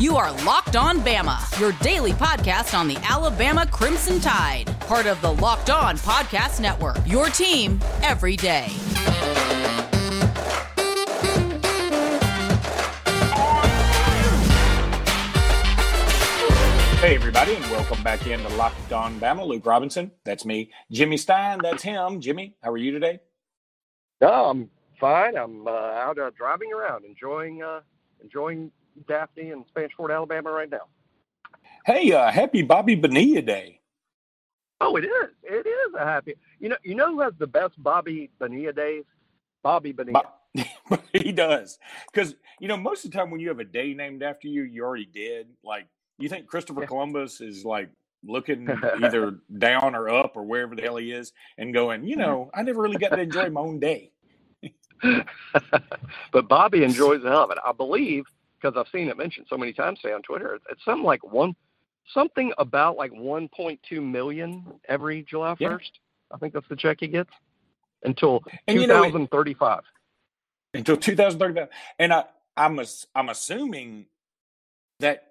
You are Locked On Bama, your daily podcast on the Alabama Crimson Tide, part of the Locked On Podcast Network. Your team every day. Hey, everybody, and welcome back into Locked On Bama. Luke Robinson, that's me. Jimmy Stein, that's him. Jimmy, how are you today? No, I'm fine. I'm uh, out uh, driving around, enjoying uh, enjoying Daphne in Spanish Fort, Alabama right now. Hey, uh, happy Bobby Bonilla Day. Oh, it is. It is a happy. You know, you know who has the best Bobby Bonilla days? Bobby Bonilla. Bo- he does, because you know most of the time when you have a day named after you, you already dead. Like you think Christopher Columbus is like looking either down or up or wherever the hell he is, and going, you know, I never really got to enjoy my own day. but Bobby enjoys the hell of it. I believe because I've seen it mentioned so many times today on Twitter. It's something like one, something about like 1.2 million every July 1st. Yeah. I think that's the check he gets until and 2035. You know, until 2035, and I, I'm I'm assuming that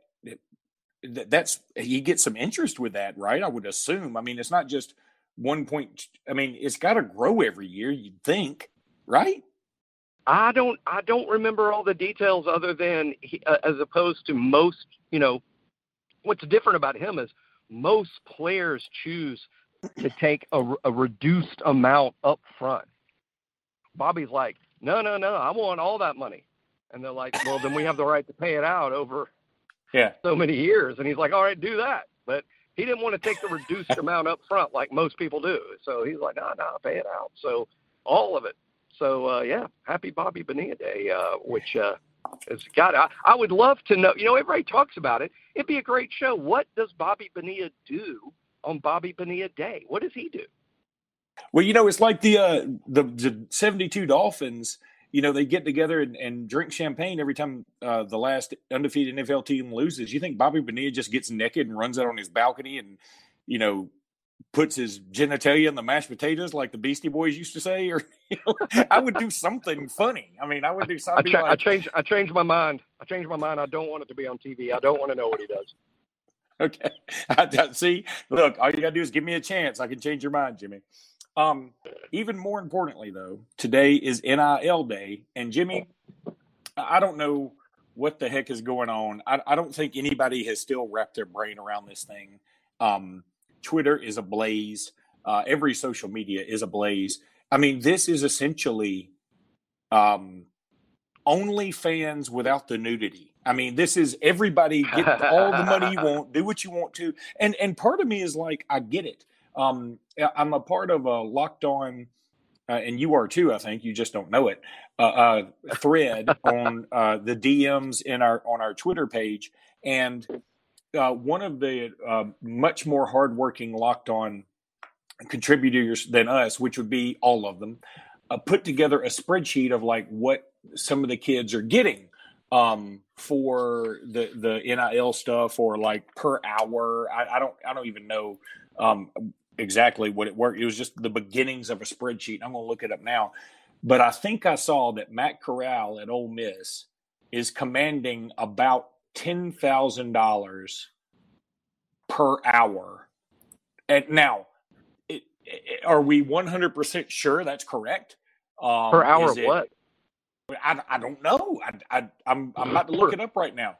that's he gets some interest with that, right? I would assume. I mean, it's not just one point. I mean, it's got to grow every year. You'd think, right? I don't I don't remember all the details other than he, uh, as opposed to most, you know, what's different about him is most players choose to take a, a reduced amount up front. Bobby's like, no, no, no, I want all that money, and they're like, well, then we have the right to pay it out over yeah. so many years, and he's like, all right, do that, but he didn't want to take the reduced amount up front like most people do, so he's like, no, no, pay it out, so all of it so uh, yeah, happy Bobby Bonilla Day, uh, which uh, has got. I, I would love to know. You know, everybody talks about it. It'd be a great show. What does Bobby Bonilla do on Bobby Bonilla Day? What does he do? Well, you know, it's like the uh, the, the '72 Dolphins. You know, they get together and, and drink champagne every time uh, the last undefeated NFL team loses. You think Bobby Bonilla just gets naked and runs out on his balcony and, you know, puts his genitalia in the mashed potatoes like the Beastie Boys used to say, or you know, I would do something funny. I mean, I would do something. I, like, I changed. I changed my mind. I changed my mind. I don't want it to be on TV. I don't want to know what he does. Okay. I, see, look, all you gotta do is give me a chance. I can change your mind, Jimmy. Um, even more importantly, though, today is NIL Day, and Jimmy, I don't know what the heck is going on. I, I don't think anybody has still wrapped their brain around this thing. Um, Twitter is ablaze. Uh, every social media is ablaze. I mean, this is essentially um, OnlyFans without the nudity. I mean, this is everybody get all the money you want, do what you want to, and and part of me is like, I get it. Um, I'm a part of a locked on, uh, and you are too. I think you just don't know it. Uh, uh, thread on uh, the DMs in our on our Twitter page, and uh, one of the uh, much more hardworking locked on contributors than us, which would be all of them, uh, put together a spreadsheet of like what some of the kids are getting um, for the the NIL stuff or like per hour. I, I don't I don't even know um, exactly what it worked. It was just the beginnings of a spreadsheet. I'm going to look it up now, but I think I saw that Matt Corral at Ole Miss is commanding about ten thousand dollars per hour. And now, it, it, are we one hundred percent sure that's correct? Um, per hour, it, what? I, I don't know. I, I I'm I'm about to look it up right now.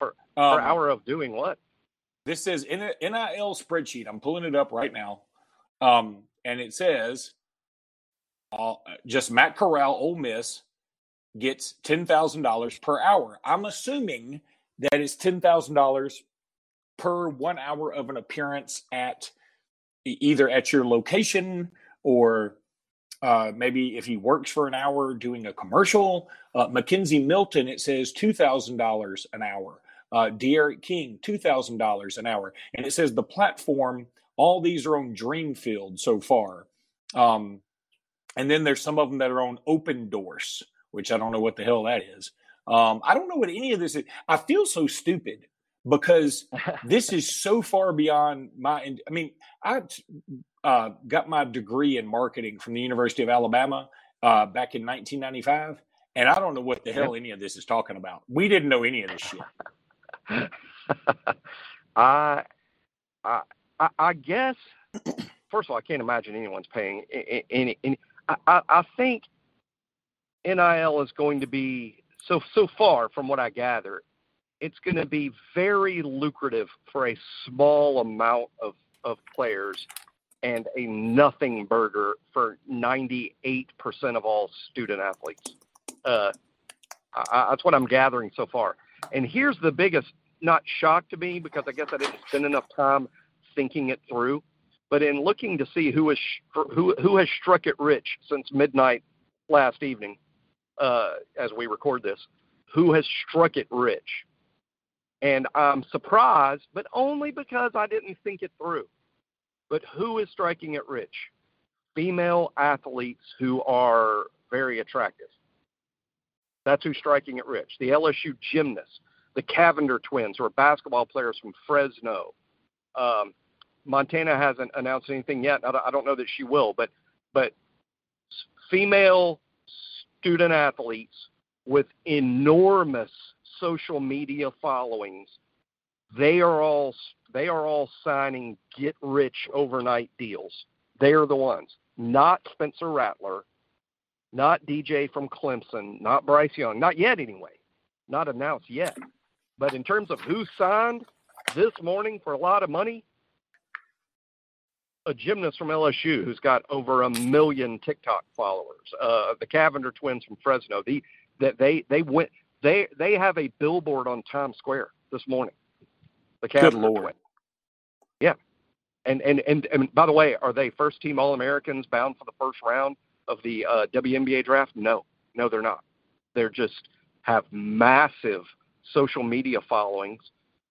Per, um, per hour of doing what? This says in a NIL spreadsheet. I'm pulling it up right now, um, and it says uh, just Matt Corral, Ole Miss, gets ten thousand dollars per hour. I'm assuming that is ten thousand dollars per one hour of an appearance at either at your location or uh, maybe if he works for an hour doing a commercial. Uh, McKenzie Milton, it says two thousand dollars an hour. Uh, D'Eriq King, two thousand dollars an hour, and it says the platform. All these are on Dreamfield so far, um, and then there's some of them that are on Opendorse, which I don't know what the hell that is. Um, I don't know what any of this is. I feel so stupid because this is so far beyond my. I mean, I uh, got my degree in marketing from the University of Alabama uh, back in 1995, and I don't know what the hell any of this is talking about. We didn't know any of this shit. I, I, I guess. First of all, I can't imagine anyone's paying any. any, any I, I think NIL is going to be so so far from what I gather, it's going to be very lucrative for a small amount of of players and a nothing burger for 98% of all student athletes. Uh, I, that's what I'm gathering so far. And here's the biggest, not shock to me because I guess I didn't spend enough time thinking it through, but in looking to see who has who who has struck it rich since midnight last evening, uh, as we record this, who has struck it rich. And I'm surprised, but only because I didn't think it through. But who is striking it rich? Female athletes who are very attractive. That's who's striking it rich. The LSU gymnasts, the Cavinder twins, who are basketball players from Fresno. Um, Montana hasn't announced anything yet. I don't know that she will, but but female student athletes with enormous social media followings, they are all they are all signing get rich overnight deals. They are the ones, not Spencer Rattler, not DJ from Clemson, not Bryce Young, not yet anyway, not announced yet. But in terms of who signed this morning for a lot of money, a gymnast from LSU who's got over a million TikTok followers. Uh, the Cavinder twins from Fresno. The that they they went they they have a billboard on Times Square this morning. The Cavinder Good Lord. Twins. Yeah, and, and and and by the way, are they first team All Americans bound for the first round of the uh, WNBA draft? No, no, they're not. They're just have massive social media followings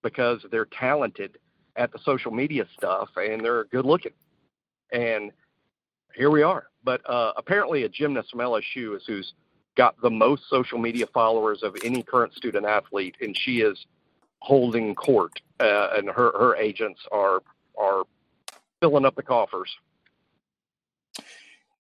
because they're talented at the social media stuff and they're good looking. And here we are. But uh, apparently, a gymnast from LSU is who's got the most social media followers of any current student athlete, and she is holding court. Uh, and her her agents are are filling up the coffers.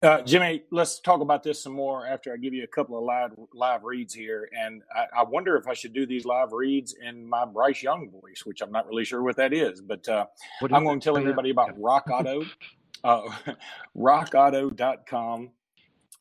Uh, Jimmy, let's talk about this some more after I give you a couple of live live reads here. And I, I wonder if I should do these live reads in my Bryce Young voice, which I'm not really sure what that is. But uh, I'm going to tell everybody about Rock Auto. Uh, rockauto.com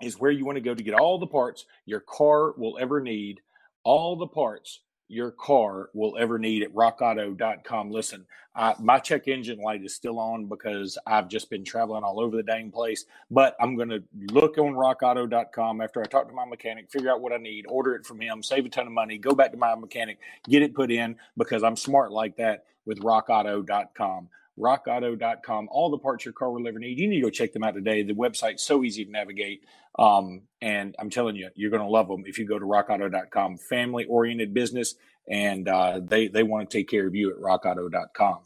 is where you want to go to get all the parts your car will ever need, all the parts your car will ever need at rockauto.com. Listen, I, my check engine light is still on because I've just been traveling all over the dang place. But I'm going to look on rockauto.com after I talk to my mechanic, figure out what I need, order it from him, save a ton of money, go back to my mechanic, get it put in because I'm smart like that with rockauto.com rockauto.com. All the parts your car will ever need. You need to go check them out today. The website's so easy to navigate. Um, and I'm telling you, you're going to love them if you go to rockauto.com. Family oriented business, and uh, they, they want to take care of you at rockauto.com.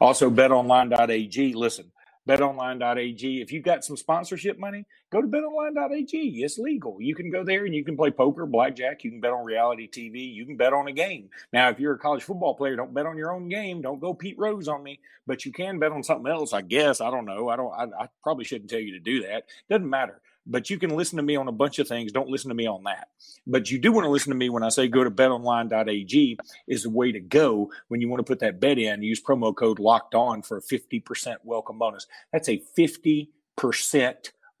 Also, betonline.ag. Listen, betonline.ag. If you've got some sponsorship money, go to betonline.ag. It's legal. You can go there and you can play poker, blackjack. You can bet on reality TV. You can bet on a game. Now, if you're a college football player, don't bet on your own game. Don't go Pete Rose on me, but you can bet on something else. I guess. I don't know. I don't, I, I probably shouldn't tell you to do that. Doesn't matter but you can listen to me on a bunch of things. Don't listen to me on that. But you do want to listen to me when I say go to betonline.ag is the way to go when you want to put that bet in. Use promo code locked on for a 50% welcome bonus. That's a 50%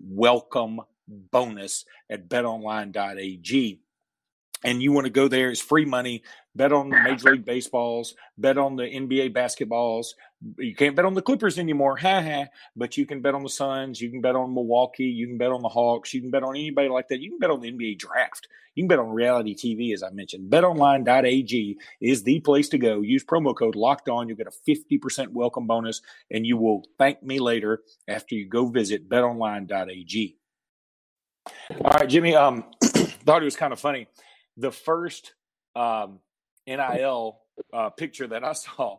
welcome bonus at betonline.ag and you want to go there, it's free money. Bet on the Major League Baseballs, bet on the NBA basketballs. You can't bet on the Clippers anymore, ha ha. But you can bet on the Suns. You can bet on Milwaukee. You can bet on the Hawks. You can bet on anybody like that. You can bet on the NBA draft. You can bet on reality TV, as I mentioned. BetOnline.ag is the place to go. Use promo code Locked On. You'll get a fifty percent welcome bonus, and you will thank me later after you go visit BetOnline.ag. All right, Jimmy. Um, thought it was kind of funny the first um, NIL uh, picture that I saw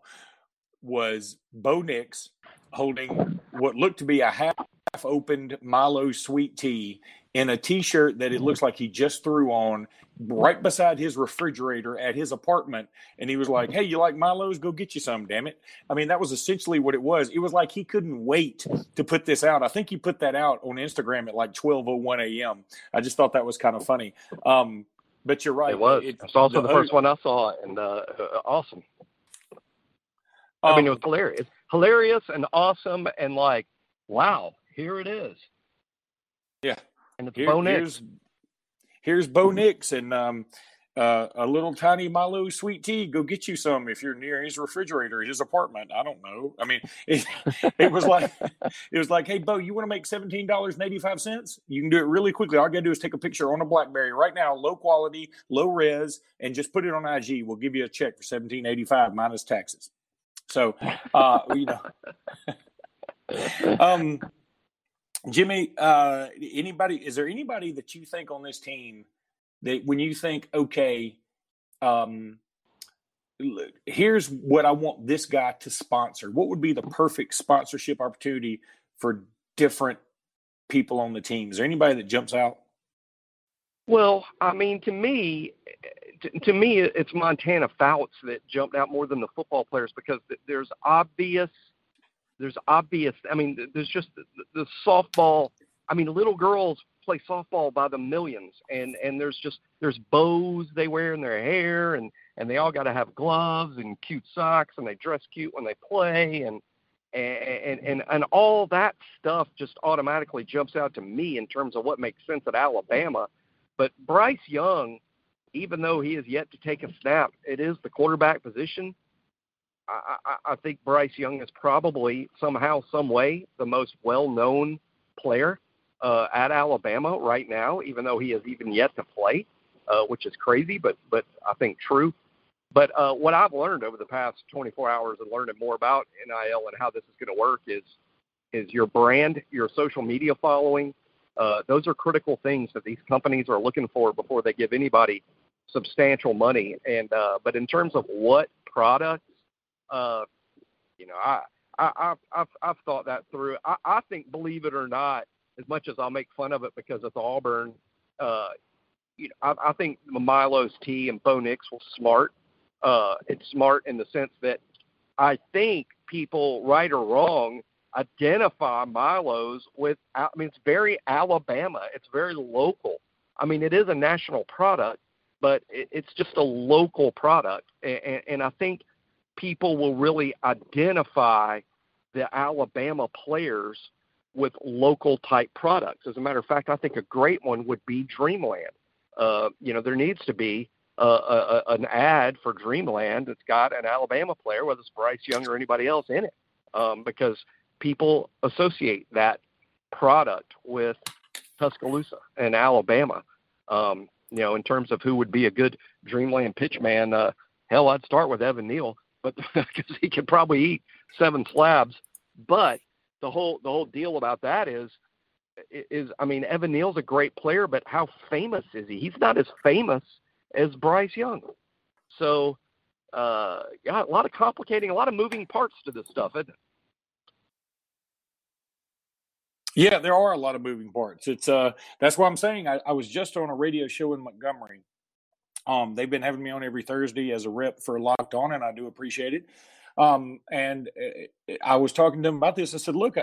was Bo Nix holding what looked to be a half opened Milo sweet tea in a t-shirt that it looks like he just threw on right beside his refrigerator at his apartment. And he was like hey you like milo's? Go get you some damn it. I mean that was essentially what it was. It was like he couldn't wait to put this out. I think he put that out on instagram at like 1201 a.m i just thought that was kind of funny. Um, but you're right. It was. It's, it's also the, the first one I saw, and uh, uh, awesome. I mean, it um, was hilarious, hilarious and awesome, and like, wow, here it is. Yeah, and it's Here, Bo Nix. Here's, here's Bo Nix, and um, uh, a little tiny Milo sweet tea. Go get you some if you're near his refrigerator, his apartment. I don't know. I mean, it, it was like it was like, hey, Bo, you want to make seventeen dollars and eighty five cents? You can do it really quickly. All you gotta do is take a picture on a BlackBerry right now, low quality, low res, and just put it on IG. We'll give you a check for seventeen eighty five minus taxes. So, uh, you know. um, Jimmy, uh, anybody? Is there anybody that you think on this team? That when you think, okay, um, here's what I want this guy to sponsor, what would be the perfect sponsorship opportunity for different people on the team? Is there anybody that jumps out? Well, I mean, to me, to, me, it's Montana Fouts that jumped out more than the football players because there's obvious, there's obvious. I mean, there's just the, the softball. I mean, little girls play softball by the millions, and and there's just there's bows they wear in their hair, and and they all got to have gloves and cute socks, and they dress cute when they play, and and and and all that stuff just automatically jumps out to me in terms of what makes sense at Alabama. But Bryce Young, even though he is yet to take a snap, it is the quarterback position. I, I, I think Bryce Young is probably somehow, some way, the most well-known player uh, at Alabama right now, even though he has even yet to play, uh, which is crazy, but but I think true. But uh, what I've learned over the past 24 hours and learning more about NIL and how this is going to work is is your brand, your social media following. Uh, those are critical things that these companies are looking for before they give anybody substantial money. And uh, but in terms of what products, uh, you know, I, I I've, I've thought that through. I, I think, believe it or not, as much as I'll make fun of it because it's Auburn, uh, you know, I, I think Milo's Tea and Bo Nix was smart. Uh, it's smart in the sense that I think people, right or wrong, identify Milo's with. I mean, it's very Alabama. It's very local. I mean, it is a national product, but it, it's just a local product, and, and I think people will really identify the Alabama players with local type products. As a matter of fact, I think a great one would be Dreamland. Uh, you know, there needs to be a, a, an ad for Dreamland that's got an Alabama player, whether it's Bryce Young or anybody else in it, um, because people associate that product with Tuscaloosa and Alabama. Um, you know, in terms of who would be a good Dreamland pitchman, uh, hell, I'd start with Evan Neal, but because he could probably eat seven slabs. But the whole the whole deal about that is is I mean Evan Neal's a great player, but how famous is he? He's not as famous as Bryce Young. So uh, yeah, a lot of complicating, a lot of moving parts to this stuff, isn't it? Yeah, there are a lot of moving parts. It's uh that's what I'm saying. I, I was just on a radio show in Montgomery. Um, they've been having me on every Thursday as a rep for Locked On, and I do appreciate it. Um, and uh, I was talking to him about this. I said, "Look,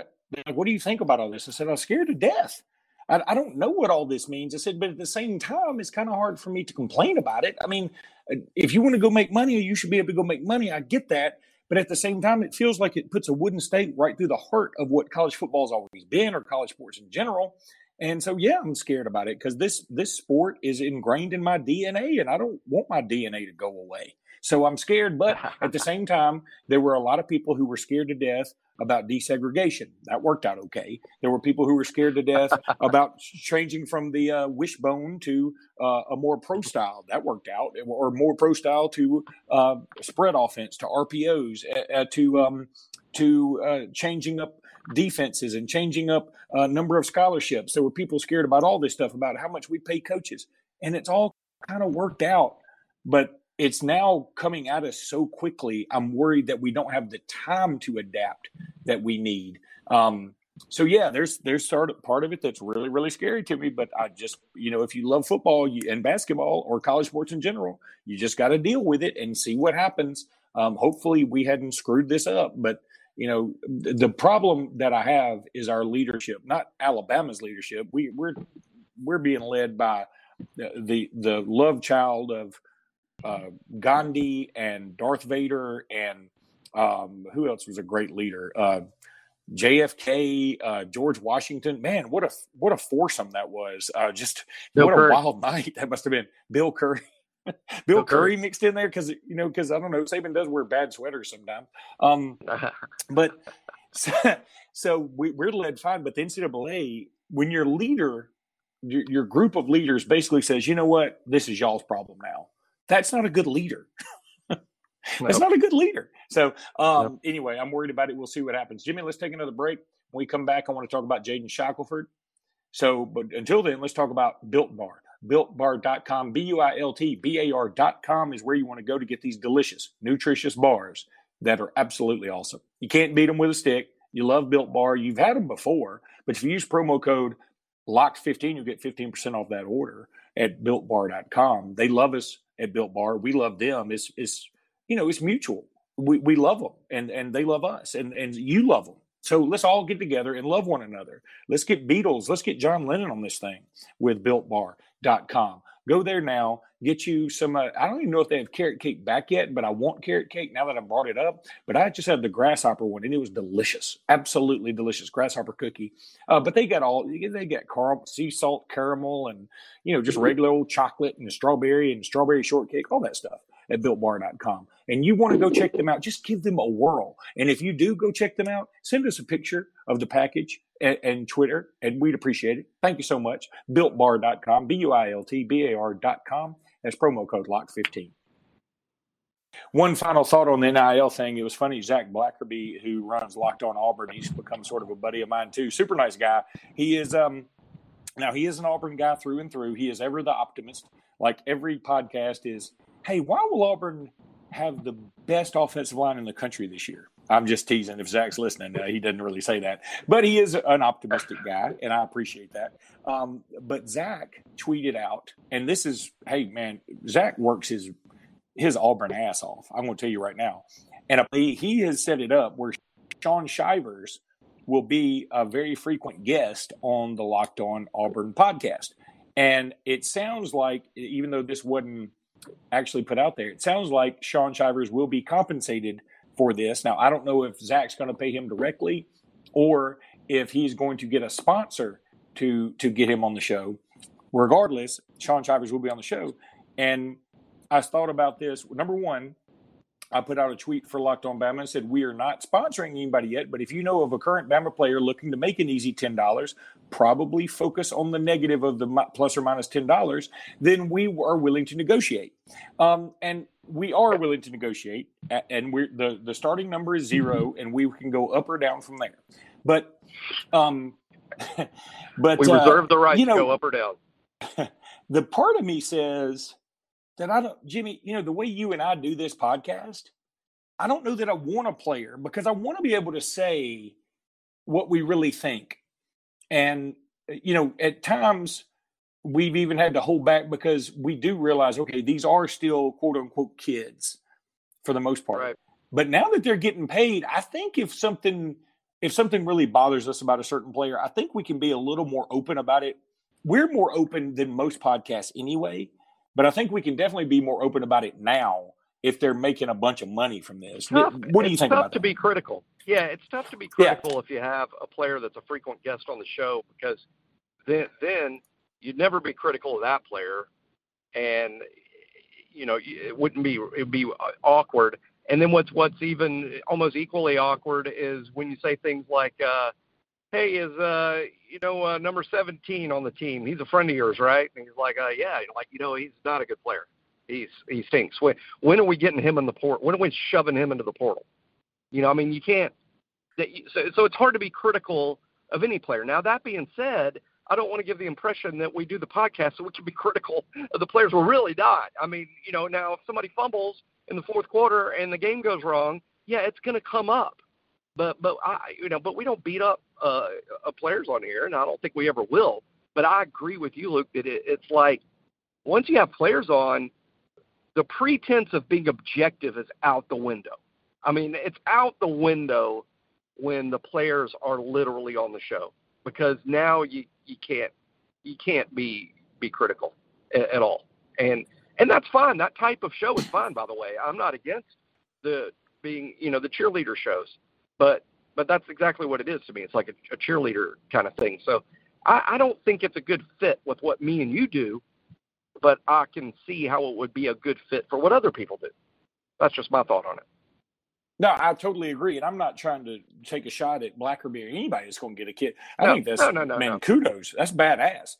what do you think about all this?" I said, "I'm scared to death. I, I don't know what all this means." I said, "But at the same time, it's kind of hard for me to complain about it. I mean, uh, if you want to go make money, you should be able to go make money. I get that." But at the same time, it feels like it puts a wooden stake right through the heart of what college football has always been, or college sports in general. And so, yeah, I'm scared about it because this this sport is ingrained in my DNA, and I don't want my DNA to go away. So I'm scared, but at the same time, there were a lot of people who were scared to death about desegregation. That worked out okay. There were people who were scared to death about changing from the uh, wishbone to uh, a more pro style. That worked out, or more pro style to uh, spread offense, to RPOs, uh, uh, to um, to uh, changing up defenses and changing up a number of scholarships. There were people scared about all this stuff about how much we pay coaches, and it's all kind of worked out. But it's now coming at us so quickly. I'm worried that we don't have the time to adapt that we need. Um, so yeah, there's there's sort of part of it that's really really scary to me. But I just you know if you love football and basketball or college sports in general, you just got to deal with it and see what happens. Um, hopefully we hadn't screwed this up, but you know the problem that I have is our leadership, not Alabama's leadership. We we're we're being led by the the love child of uh, Gandhi and Darth Vader and um, who else was a great leader? Uh, JFK, uh, George Washington. Man, what a what a foursome that was! Uh, just Bill what Curry. a wild night that must have been. Bill Curry. Bill, Bill Curry, Curry, mixed in there because you know because I don't know Saban does wear bad sweaters sometimes. Um, but so, so we, are led fine, but the NCAA when your leader, your, your group of leaders basically says, you know what, this is y'all's problem now. That's not a good leader. That's not a good leader. So um, anyway, I'm worried about it. We'll see what happens. Jimmy, let's take another break. When we come back, I want to talk about Jaden Shackelford. So, but until then, let's talk about Built Bar. BuiltBar.com, B U I L T B A R.com is where you want to go to get these delicious, nutritious bars that are absolutely awesome. You can't beat them with a stick. You love Built Bar. You've had them before, but if you use promo code LOCKED15, you'll get 15% off that order at BuiltBar.com. They love us at Built Bar. We love them. It's, it's you know, it's mutual. We, we love them and, and they love us and, and you love them. So let's all get together and love one another. Let's get Beatles. Let's get John Lennon on this thing with BuiltBar.com. Go there now. Get you some. Uh, I don't even know if they have carrot cake back yet, but I want carrot cake now that I brought it up. But I just had the grasshopper one, and it was delicious, absolutely delicious grasshopper cookie. Uh, but they got all they got caramel, sea salt caramel, and you know just regular old chocolate and strawberry and strawberry shortcake, all that stuff at builtbar.com. And you want to go check them out, just give them a whirl. And if you do go check them out, send us a picture of the package and, and Twitter, and we'd appreciate it. Thank you so much. Builtbar.com, B U I L T B A R.com. That's promo code LOCK15. One final thought on the NIL thing. It was funny. Zach Blackerby, who runs Locked On Auburn, he's become sort of a buddy of mine too. Super nice guy. He is um now he is an Auburn guy through and through. He is ever the optimist. Like every podcast is hey, why will Auburn have the best offensive line in the country this year? I'm just teasing. If Zach's listening, uh, he doesn't really say that, but he is an optimistic guy, and I appreciate that. Um, but Zach tweeted out, and this is, hey man, Zach works his his Auburn ass off. I'm going to tell you right now, and he has set it up where Shaun Shivers will be a very frequent guest on the Locked On Auburn podcast, and it sounds like even though this wasn't actually put out there. It sounds like Shaun Shivers will be compensated for this. Now, I don't know if Zach's going to pay him directly or if he's going to get a sponsor to to get him on the show. Regardless, Shaun Shivers will be on the show. And I thought about this. Number one, I put out a tweet for Locked On Bama and said, We are not sponsoring anybody yet, but if you know of a current Bama player looking to make an easy $10, probably focus on the negative of the plus or minus $10, then we are willing to negotiate. Um, and we are willing to negotiate, and we're the, the starting number is zero, and we can go up or down from there. But, um, but we reserve uh, the right you know, to go up or down. the part of me says, that I don't, Jimmy, you know, the way you and I do this podcast, I don't know that I want a player because I want to be able to say what we really think. And, you know, at times we've even had to hold back because we do realize, okay, these are still quote unquote kids for the most part. Right. But now that they're getting paid, I think if something if something really bothers us about a certain player, I think we can be a little more open about it. We're more open than most podcasts anyway but I think we can definitely be more open about it now if they're making a bunch of money from this. What do you it's think tough about to that? be critical. Yeah, it's tough to be critical yeah. if you have a player that's a frequent guest on the show because then then you'd never be critical of that player, and you know it wouldn't be it'd be awkward. And then what's what's even almost equally awkward is when you say things like. uh hey, is uh, you know, uh, number 17 on the team? He's a friend of yours, right? And he's like, uh, yeah, like you know, he's not a good player. He's he stinks. When when are we getting him in the port? When are we shoving him into the portal? You know, I mean, you can't. That, so so it's hard to be critical of any player. Now that being said, I don't want to give the impression that we do the podcast so we can be critical of the players. We're really not. I mean, you know, now if somebody fumbles in the fourth quarter and the game goes wrong, yeah, it's going to come up. But but I you know, but we don't beat up uh, players on here, and I don't think we ever will. But I agree with you, Luke, that it, it's like once you have players on, the pretense of being objective is out the window. I mean, it's out the window when the players are literally on the show because now you you can't you can't be be critical. at, at all. And and that's fine. That type of show is fine, by the way. I'm not against the being, you know, the cheerleader shows, but but that's exactly what it is to me. It's like a, a cheerleader kind of thing. So I, I don't think it's a good fit with what me and you do, but I can see how it would be a good fit for what other people do. That's just my thought on it. No, I totally agree, and I'm not trying to take a shot at Blackerby or anybody that's going to get a kid. I No, think that's no, no, no, man, no. kudos. That's badass.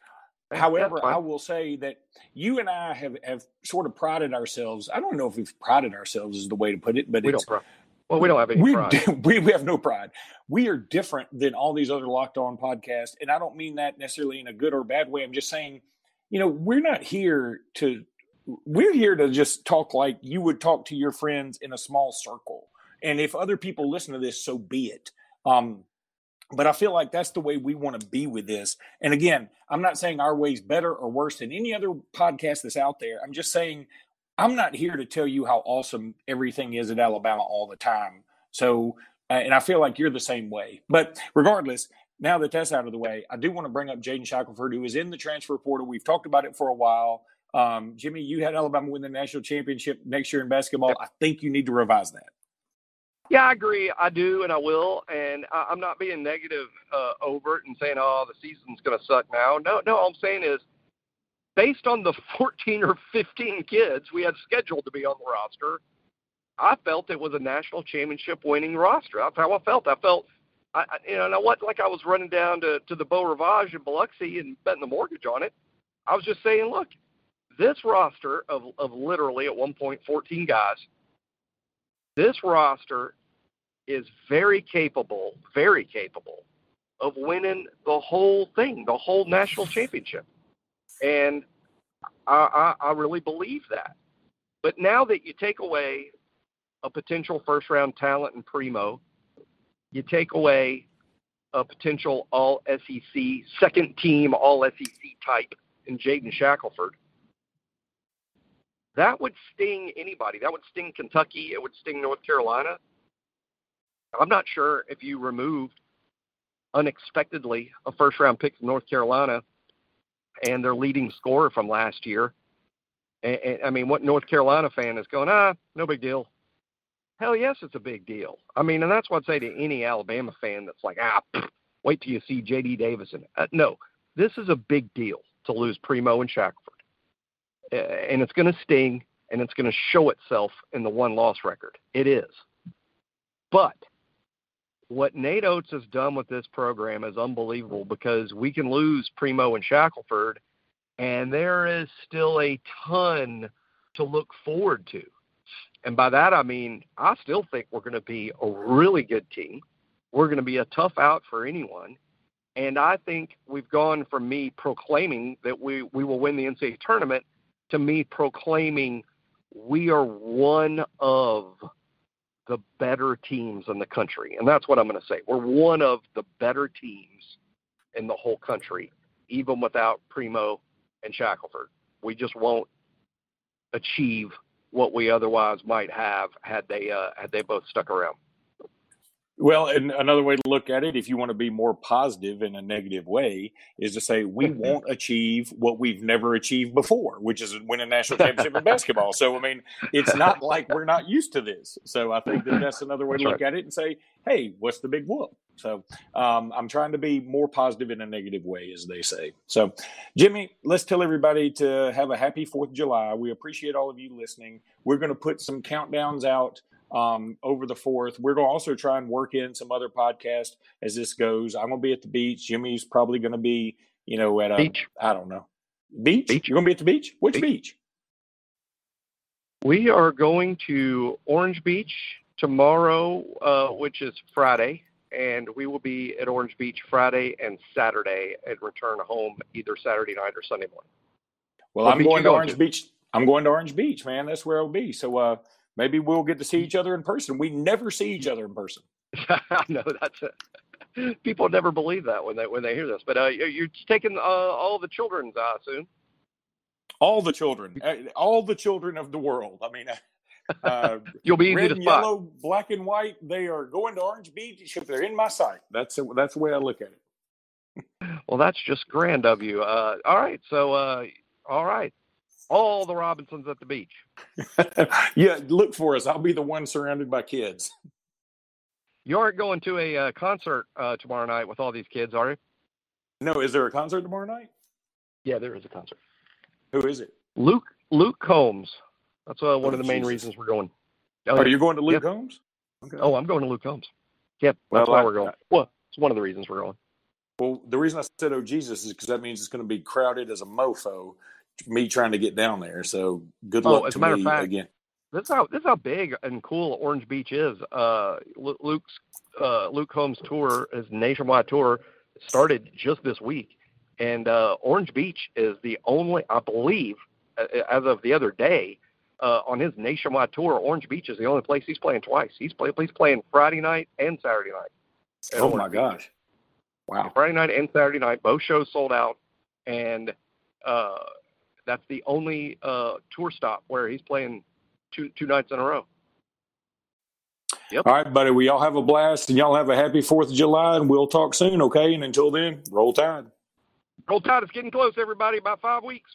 However. I will say that you and I have, have sort of prided ourselves. I don't know if we've prided ourselves is the way to put it, but we it's, well, we don't have any we, pride. we we have no pride. We are different than all these other locked on podcasts, and I don't mean that necessarily in a good or bad way. I'm just saying, you know, we're not here to. We're here to just talk like you would talk to your friends in a small circle, and if other people listen to this, so be it. Um, but I feel like that's the way we want to be with this. And again, I'm not saying our way's better or worse than any other podcast that's out there. I'm just saying I'm not here to tell you how awesome everything is at Alabama all the time. So, uh, and I feel like you're the same way. But regardless, now that that's out of the way, I do want to bring up Jaden Shackelford, who is in the transfer portal. We've talked about it for a while. Um, Jimmy, you had Alabama win the national championship next year in basketball. I think you need to revise that. Yeah, I agree. I do, and I will. And I, I'm not being negative uh, over it and saying, "Oh, the season's going to suck now." No, no. All I'm saying is, based on the 14 or 15 kids we had scheduled to be on the roster, I felt it was a national championship winning roster. That's how I felt. I felt, I, you know, and I wasn't like I was running down to to the Beau Rivage in Biloxi and betting the mortgage on it. I was just saying, look, this roster of of literally at one point 14 guys this roster is very capable, very capable of winning the whole thing, the whole national championship. And I, I, I really believe that. But now that you take away a potential first round talent in Primo, you take away a potential all SEC, second team all SEC type in Jaden Shackelford, that would sting anybody. That would sting Kentucky. It would sting North Carolina. I'm not sure if you removed unexpectedly a first round pick from North Carolina and their leading scorer from last year. And, and, I mean, what North Carolina fan is going, ah, no big deal. Hell yes, it's a big deal. I mean, and that's what I'd say to any Alabama fan that's like, ah, wait till you see J.D. Davison. Uh, no, this is a big deal to lose Primo and Shackford, Uh, and it's going to sting, and it's going to show itself in the one loss record. It is. But what Nate Oats has done with this program is unbelievable because we can lose Primo and Shackelford, and there is still a ton to look forward to. And by that, I mean, I still think we're going to be a really good team. We're going to be a tough out for anyone. And I think we've gone from me proclaiming that we, we will win the NCAA tournament to me proclaiming we are one of the better teams in the country. And that's what I'm going to say. We're one of the better teams in the whole country, even without Primo and Shackelford. We just won't achieve what we otherwise might have had they uh, had they both stuck around. Well, and another way to look at it, if you want to be more positive in a negative way, is to say we won't achieve what we've never achieved before, which is win a national championship in basketball. So, I mean, it's not like we're not used to this. So, I think that that's another way to That's look at it and say, hey, what's the big whoop? So, um, I'm trying to be more positive in a negative way, as they say. So, Jimmy, let's tell everybody to have a happy 4th of July. We appreciate all of you listening. We're going to put some countdowns out um, over the fourth. We're going to also try and work in some other podcasts as this goes. I'm going to be at the beach. Jimmy's probably going to be, you know, at a Beach. I don't know beach. Beach. You're going to be at the beach. Which Beach. beach? We are going to Orange Beach tomorrow, uh, which is Friday, and we will be at Orange Beach Friday and Saturday and return home either Saturday night or Sunday morning. Well, What I'm going to Orange to? Beach. I'm going to Orange Beach, man. That's where I'll be. So uh, maybe we'll get to see each other in person. We never see each other in person. I know that's a, people never believe that when they when they hear this. But uh, you're taking uh, all the children's, I assume. All the children, uh, all the children of the world. I mean, uh, You'll be easy red to spot. yellow, black and white. They are going to Orange Beach if they're in my sight. That's that's the way I look at it. Well, that's just grand of you. Uh, all right, so uh, All right. All the Robinsons at the beach. yeah, look for us. I'll be the one surrounded by kids. You aren't going to a uh, concert uh, tomorrow night with all these kids, are you? No, is there a concert tomorrow night? Yeah, there is a concert. Who is it? Luke Luke Combs. That's uh, one Oh, of the main Jesus. reasons we're going. Oh, Are you going to Luke Yep. Combs? Okay. oh, I'm going to Luke Combs. Yep, Well, that's why I- we're going. Well, it's one of the reasons we're going. Well, the reason I said "Oh Jesus" is because that means it's going to be crowded as a mofo. Me trying to get down there. So good Oh, luck as to a matter me fact- again. This is how this is how big and cool Orange Beach is. Uh, Luke's uh, Luke Combs tour, his nationwide tour, started just this week, and uh, Orange Beach is the only, I believe, as of the other day, uh, on his nationwide tour, Orange Beach is the only place he's playing twice. He's play, he's playing Friday night and Saturday night. Oh Orange my Beach. gosh! Wow. Friday night and Saturday night, both shows sold out, and uh, that's the only uh, tour stop where he's playing two two nights in a row. Yep. All right, buddy. We all have a blast, and y'all have a happy Fourth of July, and we'll talk soon. Okay. And until then, roll tide. Roll Tide is getting close, everybody. About five weeks.